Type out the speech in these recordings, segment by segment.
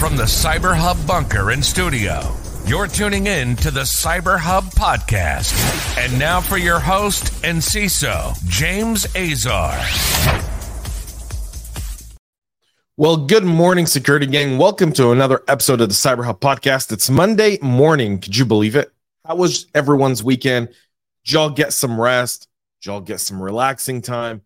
From the Cyber Hub bunker and studio, you're tuning in to the Cyber Hub podcast. And now for your host and CISO, James Azar. Well, good morning, security gang. Welcome to another episode of the Cyber Hub podcast. It's Monday morning. Could you believe it? How was everyone's weekend? Did y'all get some rest? Did y'all get some relaxing time?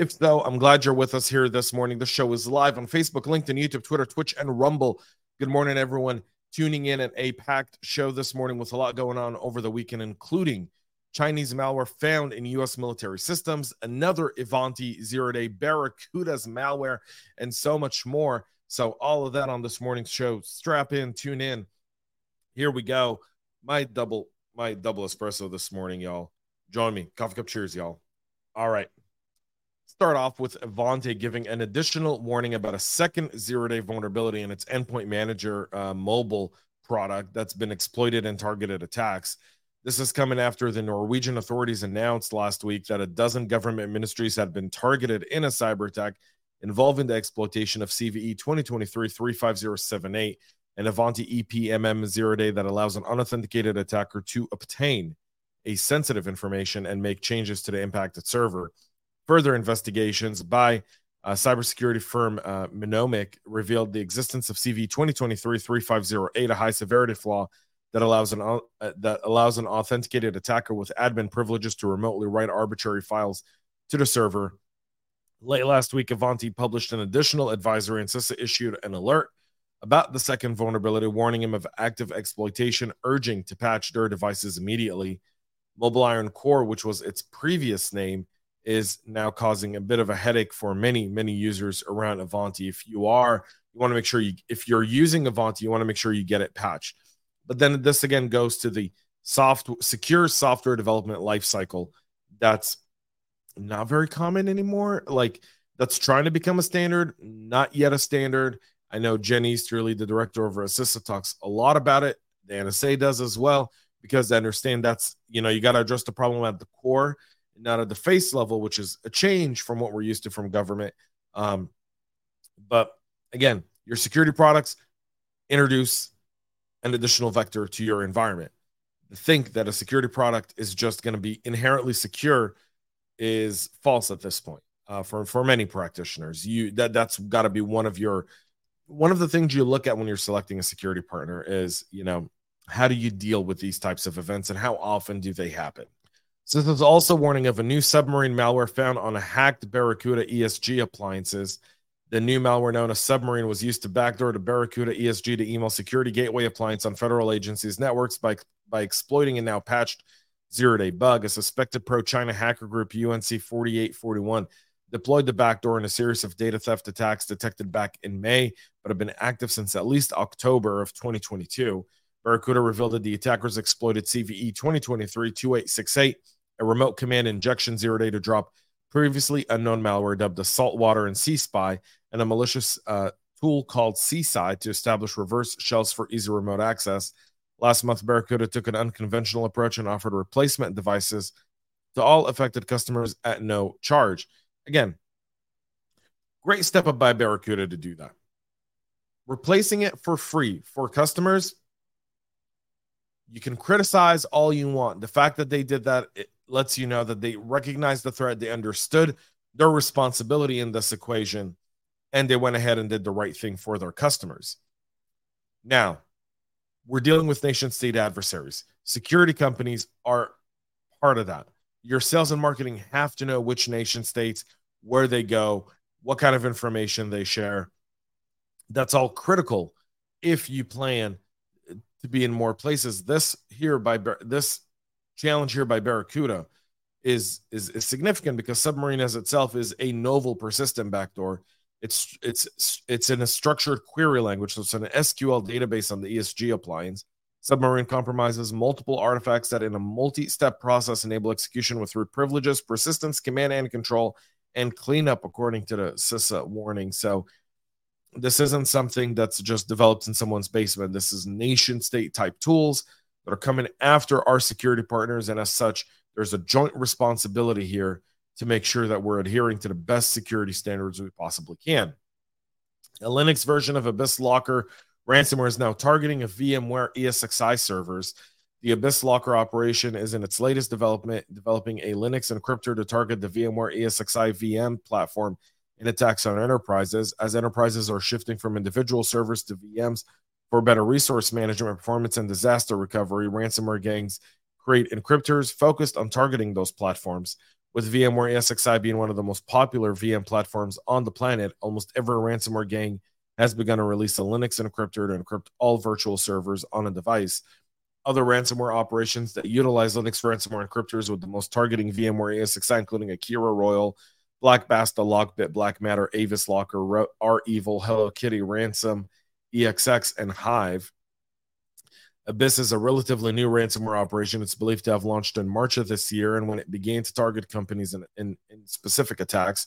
If so, I'm glad you're with us here this morning. The show is live on Facebook, LinkedIn, YouTube, Twitter, Twitch, and Rumble. Good morning, everyone. Tuning in at a packed show this morning with a lot going on over the weekend, including Chinese malware found in U.S. military systems, another Ivanti zero day Barracuda's malware, and so much more. So, all of that on this morning's show. Strap in, tune in. Here we go. My double, my double espresso this morning, y'all. Join me. Coffee cup cheers, y'all. All right start off with Ivanti giving an additional warning about a second zero day vulnerability in its endpoint manager uh, mobile product that's been exploited in targeted attacks. This is coming after the Norwegian authorities announced last week that a dozen government ministries had been targeted in a cyber attack involving the exploitation of CVE 2023 35078, an Ivanti EPMM zero day that allows an unauthenticated attacker to obtain a sensitive information and make changes to the impacted server. Further investigations by uh, cybersecurity firm uh, Mnemonic revealed the existence of CV 2023-3508, a high severity flaw that allows an uh, that allows an authenticated attacker with admin privileges to remotely write arbitrary files to the server. Late last week, Ivanti published an additional advisory, and CISA issued an alert about the second vulnerability, warning him of active exploitation, urging to patch their devices immediately. Mobile Iron Core, which was its previous name, is now causing a bit of a headache for many, many users around Ivanti. If you are, you want to make sure you, if you're using Ivanti, you want to make sure you get it patched. But then this again goes to the soft, secure software development lifecycle that's not very common anymore. Like that's trying to become a standard, not yet a standard. I know Jen Easterly, the director over at CISA, talks a lot about it. The NSA does as well because they understand that's you know you got to address the problem at the core not at the face level, which is a change from what we're used to from government. Um, but again, your security products introduce an additional vector to your environment. To think that a security product is just going to be inherently secure is false at this point. Uh, for for many practitioners, you that that's got to be one of your one of the things you look at when you're selecting a security partner is you know how do you deal with these types of events and how often do they happen this is also warning of a new submarine malware found on a hacked Barracuda ESG appliances. The new malware known as Submarine was used to backdoor the Barracuda ESG to email security gateway appliance on federal agencies' networks by, by exploiting a now patched zero day bug. A suspected pro China hacker group, UNC 4841, deployed the backdoor in a series of data theft attacks detected back in May, but have been active since at least October of 2022. Barracuda revealed that the attackers exploited CVE 2023 2868 a remote command injection zero day to drop previously unknown malware dubbed the Saltwater and Sea Spy, and a malicious uh, tool called Seaside to establish reverse shells for easy remote access. Last month, Barracuda took an unconventional approach and offered replacement devices to all affected customers at no charge. Again, great step up by Barracuda to do that. Replacing it for free for customers, you can criticize all you want. The fact that they did that, it, lets you know that they recognized the threat, they understood their responsibility in this equation, and they went ahead and did the right thing for their customers. Now, we're dealing with nation state adversaries. Security companies are part of that. Your sales and marketing have to know which nation states, where they go, what kind of information they share. That's all critical if you plan to be in more places. This here by this challenge here by Barracuda is, is is significant because Submarine as itself is a novel persistent backdoor. It's it's it's in a structured query language, so it's an SQL database on the ESG appliance. Submarine compromises multiple artifacts that, in a multi-step process, enable execution with root privileges, persistence, command and control, and cleanup, according to the CISA warning. So, this isn't something that's just developed in someone's basement. This is nation-state type tools that are coming after our security partners. And as such, there's a joint responsibility here to make sure that we're adhering to the best security standards we possibly can. A Linux version of Abyss Locker Ransomware is now targeting a VMware ESXi servers. The Abyss Locker operation is in its latest development, developing a Linux encryptor to target the VMware ESXi VM platform in attacks on enterprises. As enterprises are shifting from individual servers to VMs for better resource management, performance, and disaster recovery, ransomware gangs create encryptors focused on targeting those platforms. With VMware ESXi being one of the most popular VM platforms on the planet, almost every ransomware gang has begun to release a Linux encryptor to encrypt all virtual servers on a device. Other ransomware operations that utilize Linux ransomware encryptors with the most targeting VMware ESXi, including Akira Royal, Black Basta, Lockbit, Black Matter, AvosLocker, R Evil, Hello Kitty, Ransom, EXX, and Hive. Abyss is a relatively new ransomware operation. It's believed to have launched in March of this year, and when it began to target companies in, in, in specific attacks,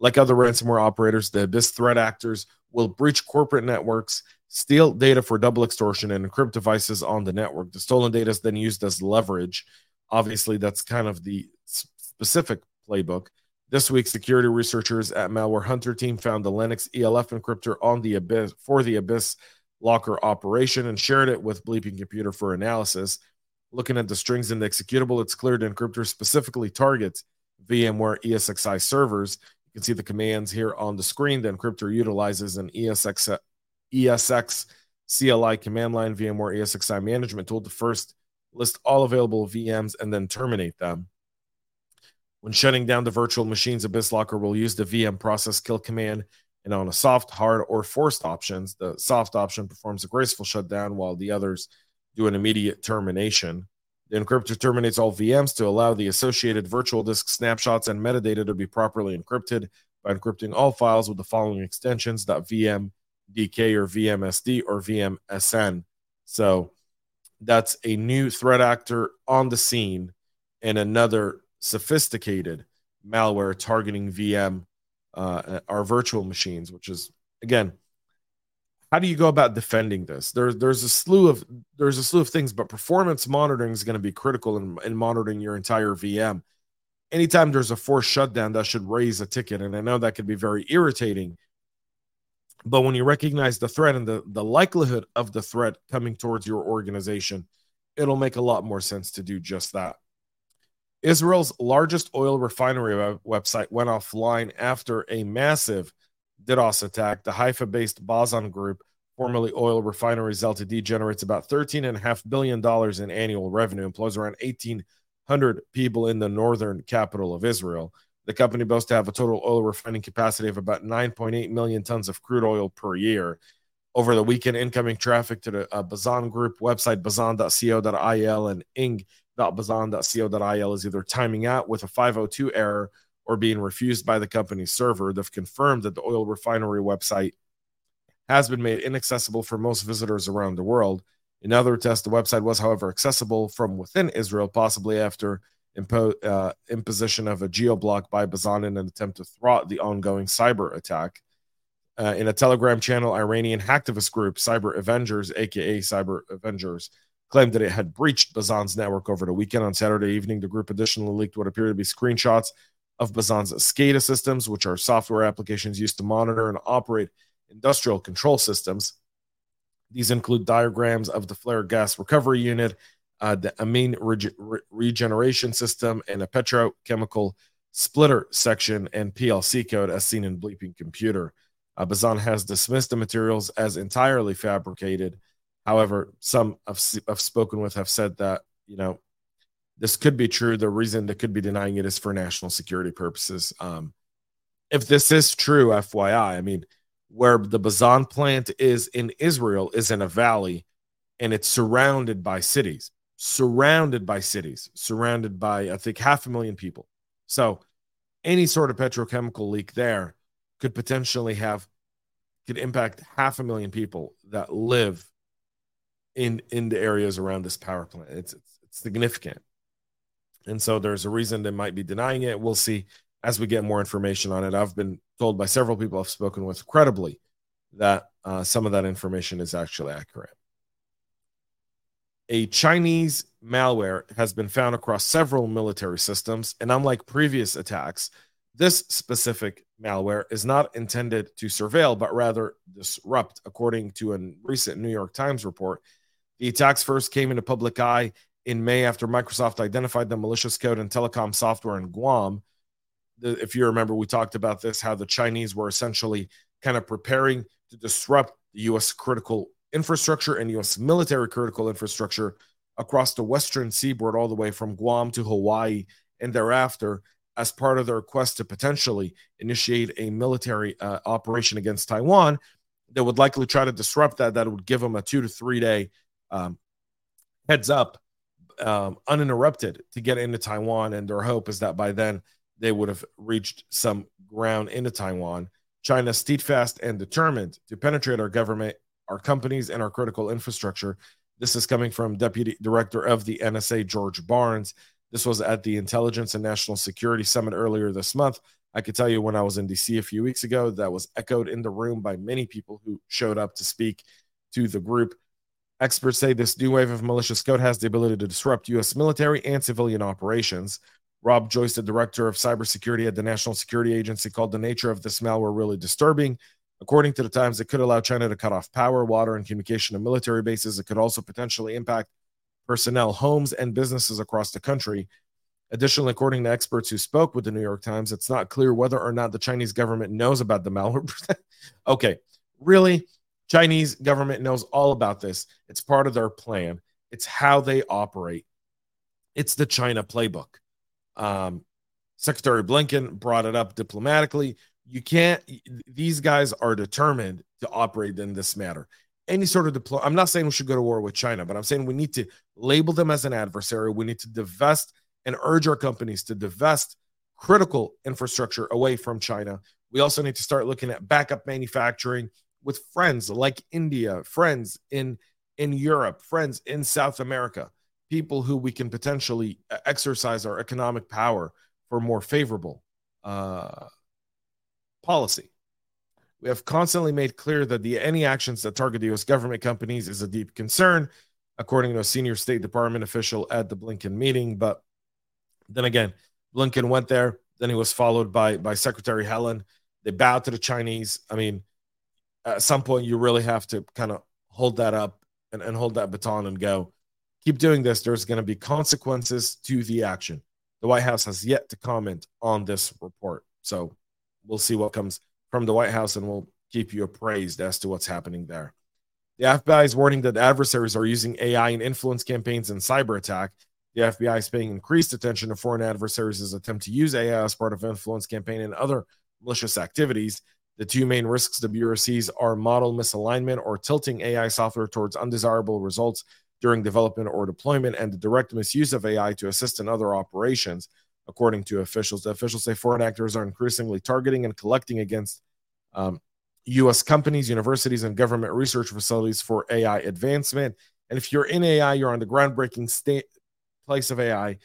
like other ransomware operators, the Abyss threat actors will breach corporate networks, steal data for double extortion, and encrypt devices on the network. The stolen data is then used as leverage. Obviously, that's kind of the specific playbook. This week, security researchers at Malware Hunter team found the Linux ELF encryptor on the Abyss for the Abyss locker operation and shared it with Bleeping Computer for analysis. Looking at the strings in the executable, it's clear the encryptor specifically targets VMware ESXi servers you can see the commands here on the screen. The encryptor utilizes an ESX, ESX CLI command line VMware ESXi management tool to first list all available VMs and then terminate them. When shutting down the virtual machines, AbyssLocker will use the VM process kill command and on a soft, hard, or forced options. The soft option performs a graceful shutdown while the others do an immediate termination. The encryptor terminates all VMs to allow the associated virtual disk snapshots and metadata to be properly encrypted by encrypting all files with the following extensions .vmdk or vmsd or vmsn. So that's a new threat actor on the scene and another sophisticated malware targeting VM, uh, our virtual machines, which is again how do you go about defending this? There's there's a slew of there's a slew of things, but performance monitoring is going to be critical in, in monitoring your entire VM. Anytime there's a forced shutdown, that should raise a ticket, and I know that could be very irritating. But when you recognize the threat and the, the likelihood of the threat coming towards your organization, it'll make a lot more sense to do just that. Israel's largest oil refinery website went offline after a massive DDoS attack, the Haifa based Bazan Group, formerly Oil Refineries Ltd., generates about $13.5 billion in annual revenue, employs around 1,800 people in the northern capital of Israel. The company boasts to have a total oil refining capacity of about 9.8 million tons of crude oil per year. Over the weekend, incoming traffic to the uh, Bazan Group website, bazan.co.il and ing.bazan.co.il is either timing out with a 502 error or being refused by the company's server. They've confirmed that the oil refinery website has been made inaccessible for most visitors around the world. In other tests, the website was, however, accessible from within Israel, possibly after impo- uh, imposition of a geo-block by Bazan in an attempt to thwart the ongoing cyber attack. Uh, in a Telegram channel, Iranian hacktivist group Cyber Avengers, aka Cyber Avengers, claimed that it had breached Bazan's network over the weekend. On Saturday evening, the group additionally leaked what appeared to be screenshots of Bazan's SCADA systems, which are software applications used to monitor and operate industrial control systems. These include diagrams of the flare gas recovery unit, uh, the amine re- regeneration system, and a petrochemical splitter section and PLC code as seen in Bleeping Computer. Uh, Bazan has dismissed the materials as entirely fabricated. However, some I've, I've spoken with have said that, you know, this could be true. The reason they could be denying it is for national security purposes. Um, if this is true, FYI, I mean, where the Bazan plant is in Israel is in a valley and it's surrounded by cities, surrounded by cities, surrounded by, I think, half a million people. So any sort of petrochemical leak there could potentially have, could impact half a million people that live in in the areas around this power plant. It's, it's, it's significant. And so there's a reason they might be denying it. We'll see as we get more information on it. I've been told by several people I've spoken with credibly that uh, some of that information is actually accurate. A Chinese malware has been found across several military systems, and unlike previous attacks, this specific malware is not intended to surveil, but rather disrupt, according to a recent New York Times report. The attacks first came into public eye in May after Microsoft identified the malicious code and telecom software in Guam. If you remember, we talked about this how the Chinese were essentially kind of preparing to disrupt the U.S. critical infrastructure and U.S. military critical infrastructure across the western seaboard, all the way from Guam to Hawaii, and thereafter, as part of their quest to potentially initiate a military uh, operation against Taiwan, they would likely try to disrupt that. That would give them a two to three day um, heads up, um, uninterrupted, to get into Taiwan. And their hope is that by then they would have reached some ground into Taiwan. China steadfast and determined to penetrate our government, our companies, and our critical infrastructure. This is coming from Deputy Director of the NSA, George Barnes. This was at the Intelligence and National Security Summit earlier this month. I could tell you when I was in DC a few weeks ago, that was echoed in the room by many people who showed up to speak to the group. Experts say this new wave of malicious code has the ability to disrupt U.S. military and civilian operations. Rob Joyce, the director of cybersecurity at the National Security Agency, called the nature of this malware really disturbing. According to the Times, it could allow China to cut off power, water, and communication to military bases. It could also potentially impact personnel, homes, and businesses across the country. Additionally, according to experts who spoke with the New York Times, it's not clear whether or not the Chinese government knows about the malware. okay, really? Chinese government knows all about this. It's part of their plan. It's how they operate. It's the China playbook. Um, Secretary Blinken brought it up diplomatically. You can't, these guys are determined to operate in this matter. Any sort of deploy, I'm not saying we should go to war with China, but I'm saying we need to label them as an adversary. We need to divest and urge our companies to divest critical infrastructure away from China. We also need to start looking at backup manufacturing with friends like India, friends in in Europe, friends in South America people who we can potentially exercise our economic power for more favorable uh, policy. We have constantly made clear that the any actions that target the U.S. government companies is a deep concern, according to a senior State Department official at the Blinken meeting. But then again, Blinken went there. Then he was followed by by Secretary Yellen. They bowed to the Chinese. I mean, at some point, you really have to kind of hold that up and, and hold that baton and go keep doing this, there's going to be consequences to the action. The White House has yet to comment on this report. So we'll see what comes from the White House and we'll keep you appraised as to what's happening there. The FBI is warning that adversaries are using AI in influence campaigns and cyber attack. The FBI is paying increased attention to foreign adversaries' attempt to use AI as part of influence campaign and other malicious activities. The two main risks the Bureau sees are model misalignment or tilting AI software towards undesirable results during development or deployment and the direct misuse of AI to assist in other operations, according to officials. The officials say foreign actors are increasingly targeting and collecting against um, U.S. companies, universities, and government research facilities for AI advancement. And if you're in AI, you're on the groundbreaking place of AI.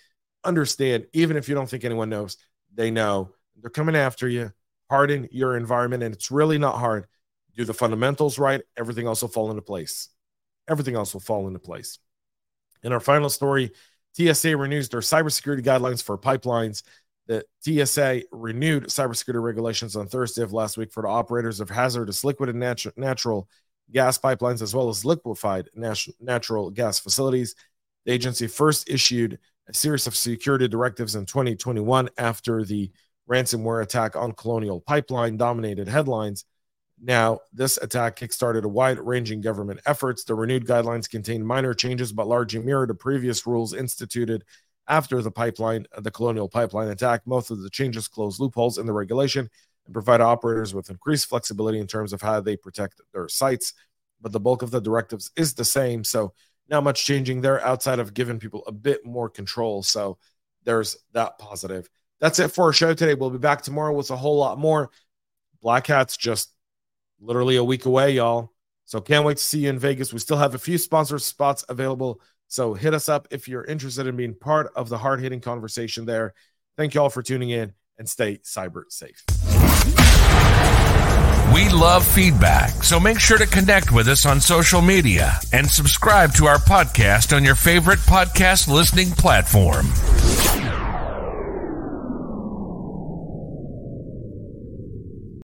Understand, even if you don't think anyone knows, they know they're coming after you. Harden your environment, and it's really not hard. Do the fundamentals right, everything else will fall into place everything else will fall into place. In our final story, TSA renews their cybersecurity guidelines for pipelines. The TSA renewed cybersecurity regulations on Thursday of last week for the operators of hazardous liquid and natu- natural gas pipelines, as well as liquefied natu- natural gas facilities. The agency first issued a series of security directives in 2021 after the ransomware attack on Colonial Pipeline dominated headlines. Now, this attack kickstarted a wide ranging government efforts. The renewed guidelines contain minor changes, but largely mirror the previous rules instituted after the pipeline, the colonial pipeline attack. Most of the changes close loopholes in the regulation and provide operators with increased flexibility in terms of how they protect their sites. But the bulk of the directives is the same. So, not much changing there outside of giving people a bit more control. So, there's that positive. That's it for our show today. We'll be back tomorrow with a whole lot more. Black Hats just literally a week away, y'all. So can't wait to see you in Vegas. We still have a few sponsor spots available. So hit us up if you're interested in being part of the hard hitting conversation there. Thank you all for tuning in and stay cyber safe. We love feedback, so make sure to connect with us on social media and subscribe to our podcast on your favorite podcast listening platform.